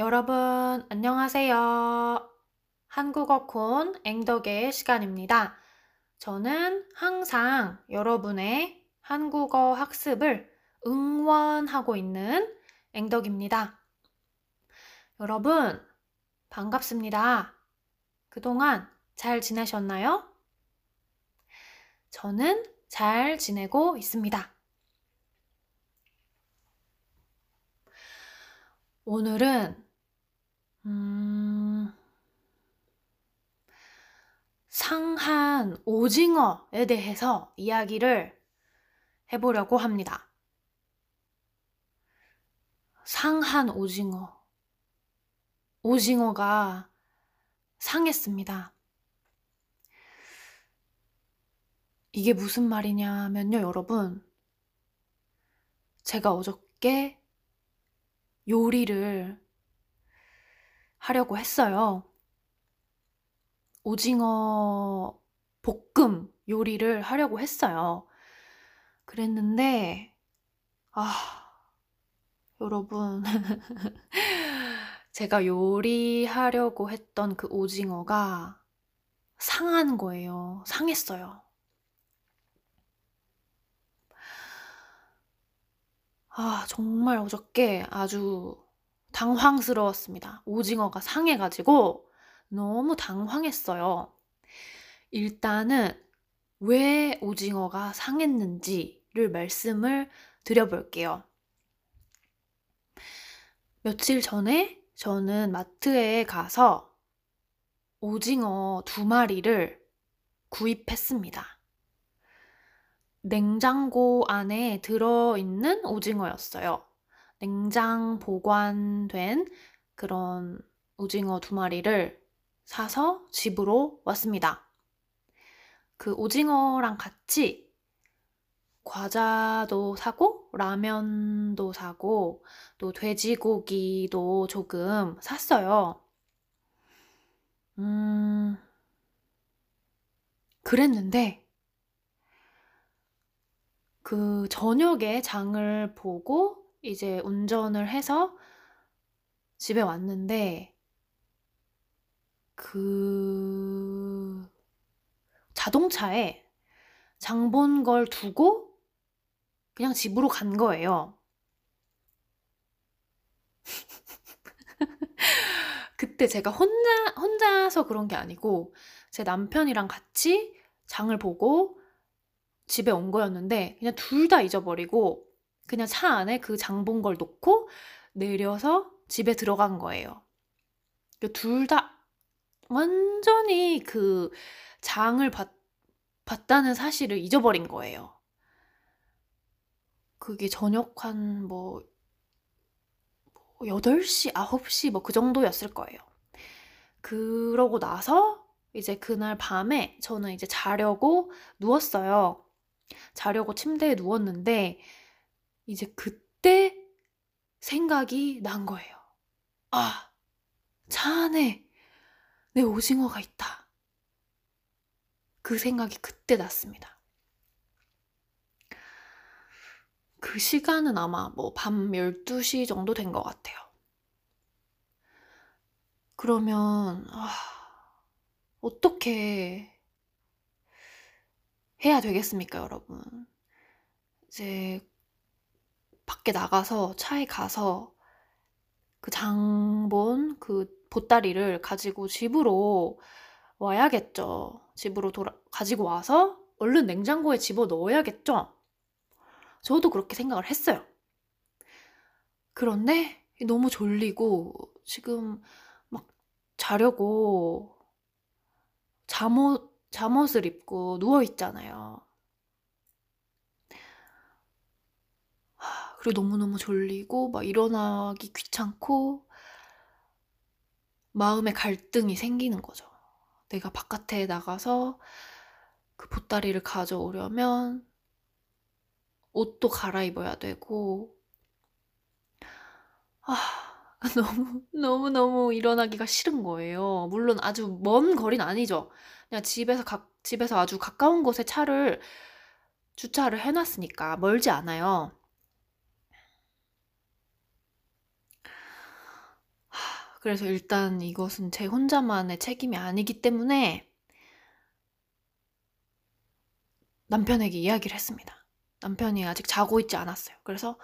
여러분, 안녕하세요. 한국어 콘 앵덕의 시간입니다. 저는 항상 여러분의 한국어 학습을 응원하고 있는 앵덕입니다. 여러분, 반갑습니다. 그동안 잘 지내셨나요? 저는 잘 지내고 있습니다. 오늘은, 음, 상한 오징어에 대해서 이야기를 해보려고 합니다. 상한 오징어. 오징어가 상했습니다. 이게 무슨 말이냐면요, 여러분. 제가 어저께 요리를 하려고 했어요. 오징어 볶음 요리를 하려고 했어요. 그랬는데, 아, 여러분. 제가 요리하려고 했던 그 오징어가 상한 거예요. 상했어요. 아, 정말 어저께 아주 당황스러웠습니다. 오징어가 상해가지고 너무 당황했어요. 일단은 왜 오징어가 상했는지를 말씀을 드려볼게요. 며칠 전에 저는 마트에 가서 오징어 두 마리를 구입했습니다. 냉장고 안에 들어있는 오징어였어요. 냉장 보관된 그런 오징어 두 마리를 사서 집으로 왔습니다. 그 오징어랑 같이 과자도 사고, 라면도 사고, 또 돼지고기도 조금 샀어요. 음, 그랬는데, 그 저녁에 장을 보고 이제 운전을 해서 집에 왔는데 그 자동차에 장본 걸 두고 그냥 집으로 간 거예요. 그때 제가 혼자, 혼자서 그런 게 아니고 제 남편이랑 같이 장을 보고 집에 온 거였는데 그냥 둘 다 잊어버리고 그냥 차 안에 그 장 본 걸 놓고 내려서 집에 들어간 거예요. 그 둘다 완전히 그 장을 봤, 봤다는 사실을 잊어버린 거예요. 그게 저녁 한 뭐, 8시, 뭐 9시 뭐 그 정도였을 거예요. 그러고 나서 이제 그날 밤에 저는 이제 자려고 누웠어요. 자려고 침대에 누웠는데 이제 그때 생각이 난 거예요. 아, 차 안에 내 오징어가 있다. 그 생각이 그때 났습니다. 그 시간은 아마 뭐 밤 12시 정도 된 것 같아요. 그러면, 아, 어떻게 해야 되겠습니까, 여러분? 이제 밖에 나가서 차에 가서 그 장본 그 보따리를 가지고 집으로 와야겠죠. 집으로 돌아 가지고 와서 얼른 냉장고에 집어 넣어야겠죠. 저도 그렇게 생각을 했어요. 그런데 너무 졸리고 지금 막 자려고 잠옷 잠옷을 입고 누워 있잖아요. 그리고 너무너무 졸리고 막 일어나기 귀찮고 마음의 갈등이 생기는 거죠. 내가 바깥에 나가서 그 보따리를 가져오려면 옷도 갈아입어야 되고 아 너무 너무 너무 일어나기가 싫은 거예요. 물론 아주 먼 거리는 아니죠. 그냥 집에서 가, 집에서 아주 가까운 곳에 차를 주차를 해놨으니까 멀지 않아요. 그래서 일단 이것은 제 혼자만의 책임이 아니기 때문에 남편에게 이야기를 했습니다. 남편이 아직 자고 있지 않았어요. 그래서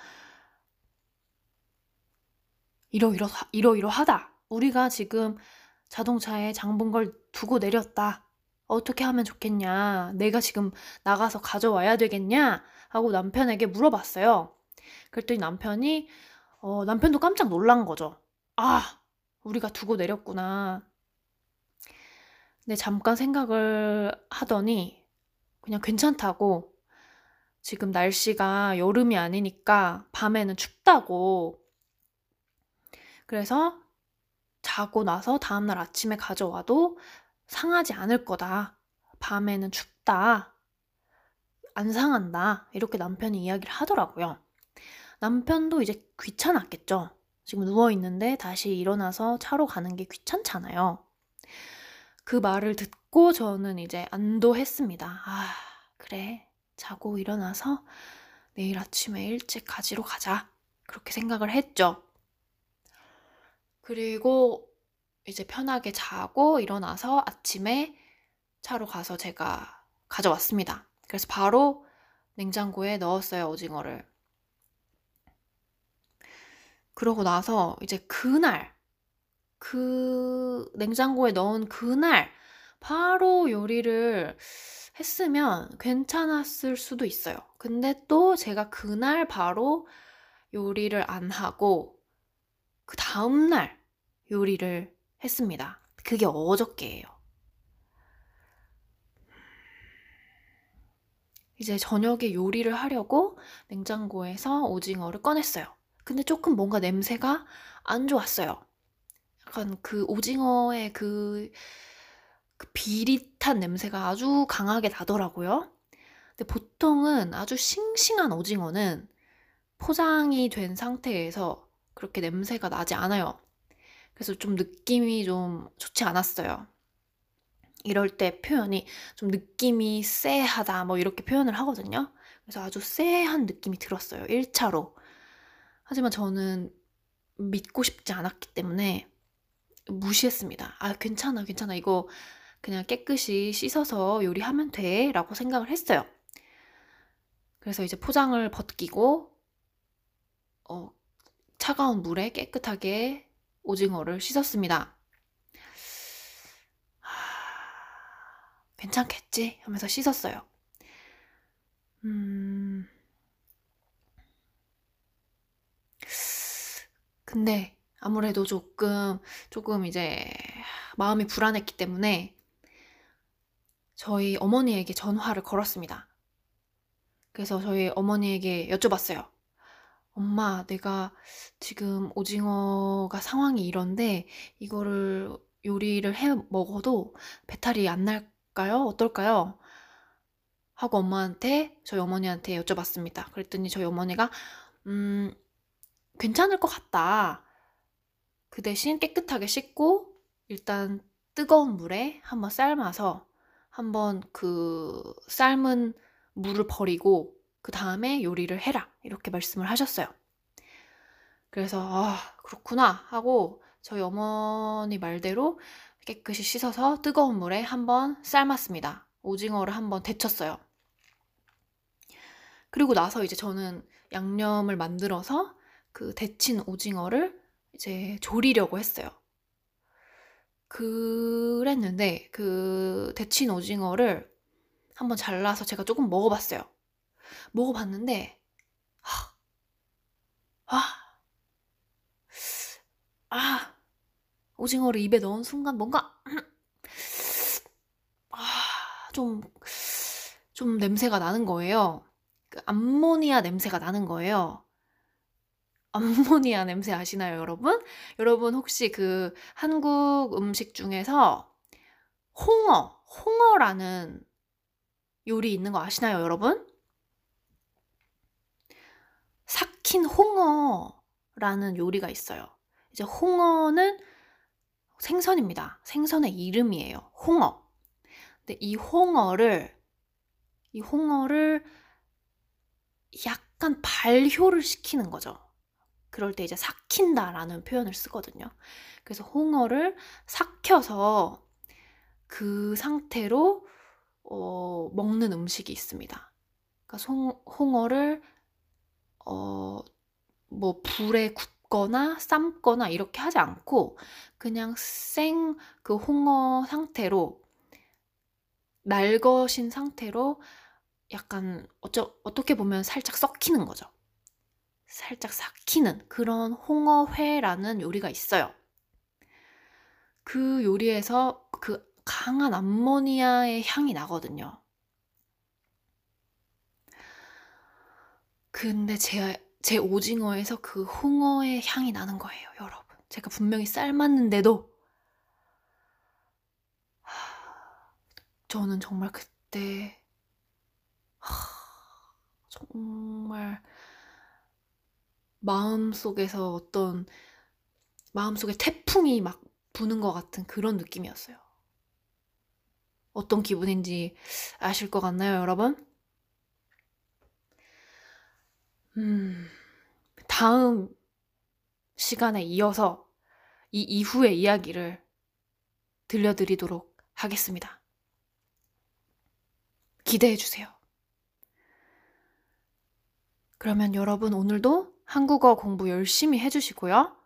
이러이러 이러이러하다. 우리가 지금 자동차에 장본 걸 두고 내렸다. 어떻게 하면 좋겠냐? 내가 지금 나가서 가져와야 되겠냐? 하고 남편에게 물어봤어요. 그랬더니 남편이 어, 남편도 깜짝 놀란 거죠. 아, 우리가 두고 내렸구나. 근데 잠깐 생각을 하더니 그냥 괜찮다고 지금 날씨가 여름이 아니니까 밤에는 춥다고 그래서 자고 나서 다음날 아침에 가져와도 상하지 않을 거다. 밤에는 춥다. 안 상한다. 이렇게 남편이 이야기를 하더라고요. 남편도 이제 귀찮았겠죠. 지금 누워있는데 다시 일어나서 차로 가는 게 귀찮잖아요. 그 말을 듣고 저는 이제 안도했습니다. 아, 그래. 자고 일어나서 내일 아침에 일찍 가지러 가자. 그렇게 생각을 했죠. 그리고 이제 편하게 자고 일어나서 아침에 차로 가서 제가 가져왔습니다. 그래서 바로 냉장고에 넣었어요, 오징어를. 그러고 나서 이제 그날, 그 냉장고에 넣은 그날, 바로 요리를 했으면 괜찮았을 수도 있어요. 근데 또 제가 그날 바로 요리를 안 하고, 그 다음날 요리를 했습니다. 그게 어저께예요. 이제 저녁에 요리를 하려고 냉장고에서 오징어를 꺼냈어요. 근데 조금 뭔가 냄새가 안 좋았어요. 약간 그 오징어의 그, 그 비릿한 냄새가 아주 강하게 나더라고요. 근데 보통은 아주 싱싱한 오징어는 포장이 된 상태에서 그렇게 냄새가 나지 않아요. 그래서 좀 느낌이 좀 좋지 않았어요. 이럴 때 표현이 좀 느낌이 쎄하다 뭐 이렇게 표현을 하거든요. 그래서 아주 쎄한 느낌이 들었어요. 1차로. 하지만 저는 믿고 싶지 않았기 때문에 무시했습니다. 아, 괜찮아, 괜찮아. 이거 그냥 깨끗이 씻어서 요리하면 돼. 라고 생각을 했어요. 그래서 이제 포장을 벗기고, 어, 차가운 물에 깨끗하게 오징어를 씻었습니다. 하... 괜찮겠지? 하면서 씻었어요. 음... 근데 아무래도 조금, 조금 이제 마음이 불안했기 때문에 저희 어머니에게 전화를 걸었습니다. 그래서 저희 어머니에게 여쭤봤어요. 엄마, 내가 지금 오징어가 상황이 이런데 이거를 요리를 해 먹어도 배탈이 안 날까요? 어떨까요? 하고 엄마한테 저희 어머니한테 여쭤봤습니다. 그랬더니 저희 어머니가 음 괜찮을 것 같다. 그 대신 깨끗하게 씻고 일단 뜨거운 물에 한번 삶아서 한번 그 삶은 물을 버리고 그 다음에 요리를 해라. 이렇게 말씀을 하셨어요. 그래서, 아, 그렇구나. 하고 저희 어머니 말대로 깨끗이 씻어서 뜨거운 물에 한번 삶았습니다. 오징어를 한번 데쳤어요. 그리고 나서 이제 저는 양념을 만들어서 그 데친 오징어를 이제 조리려고 했어요. 그랬는데 그 데친 오징어를 한번 잘라서 제가 조금 먹어봤어요. 먹어봤는데 아, 아, 아 오징어를 입에 넣은 순간 뭔가 아, 좀, 좀 냄새가 나는 거예요. 그 암모니아 냄새가 나는 거예요. 암모니아 냄새 아시나요, 여러분? 여러분 혹시 그 한국 음식 중에서 홍어, 홍어라는 요리 있는 거 아시나요, 여러분? 삭힌 홍어라는 요리가 있어요. 이제 홍어는 생선입니다. 생선의 이름이에요. 홍어. 근데 이 홍어를 이 홍어를 약간 발효를 시키는 거죠. 그럴 때 이제 삭힌다라는 표현을 쓰거든요. 그래서 홍어를 삭혀서 그 상태로 어, 먹는 음식이 있습니다. 그러니까 송, 홍어를 어, 뭐 불에 굽거나 삶거나 이렇게 하지 않고 그냥 생 그 홍어 상태로 날것인 상태로 약간 어쩌, 어떻게 보면 살짝 썩히는 거죠. 살짝 삭히는 그런 홍어회라는 요리가 있어요. 그 요리에서 그 강한 암모니아의 향이 나거든요. 근데 제, 제 오징어에서 그 홍어의 향이 나는 거예요, 여러분. 제가 분명히 삶았는데도 저는 정말 그때 정말 마음속에서 어떤 마음속에 태풍이 막 부는 것 같은 그런 느낌이었어요. 어떤 기분인지 아실 것 같나요, 여러분? 음, 다음 시간에 이어서 이 이후의 이야기를 들려드리도록 하겠습니다. 기대해 주세요. 그러면 여러분 오늘도 한국어 공부 열심히 해주시고요.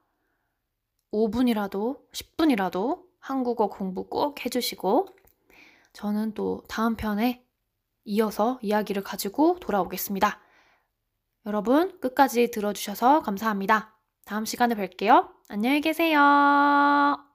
5분이라도, 10분이라도 한국어 공부 꼭 해주시고, 저는 또 다음 편에 이어서 이야기를 가지고 돌아오겠습니다. 여러분, 끝까지 들어주셔서 감사합니다. 다음 시간에 뵐게요. 안녕히 계세요.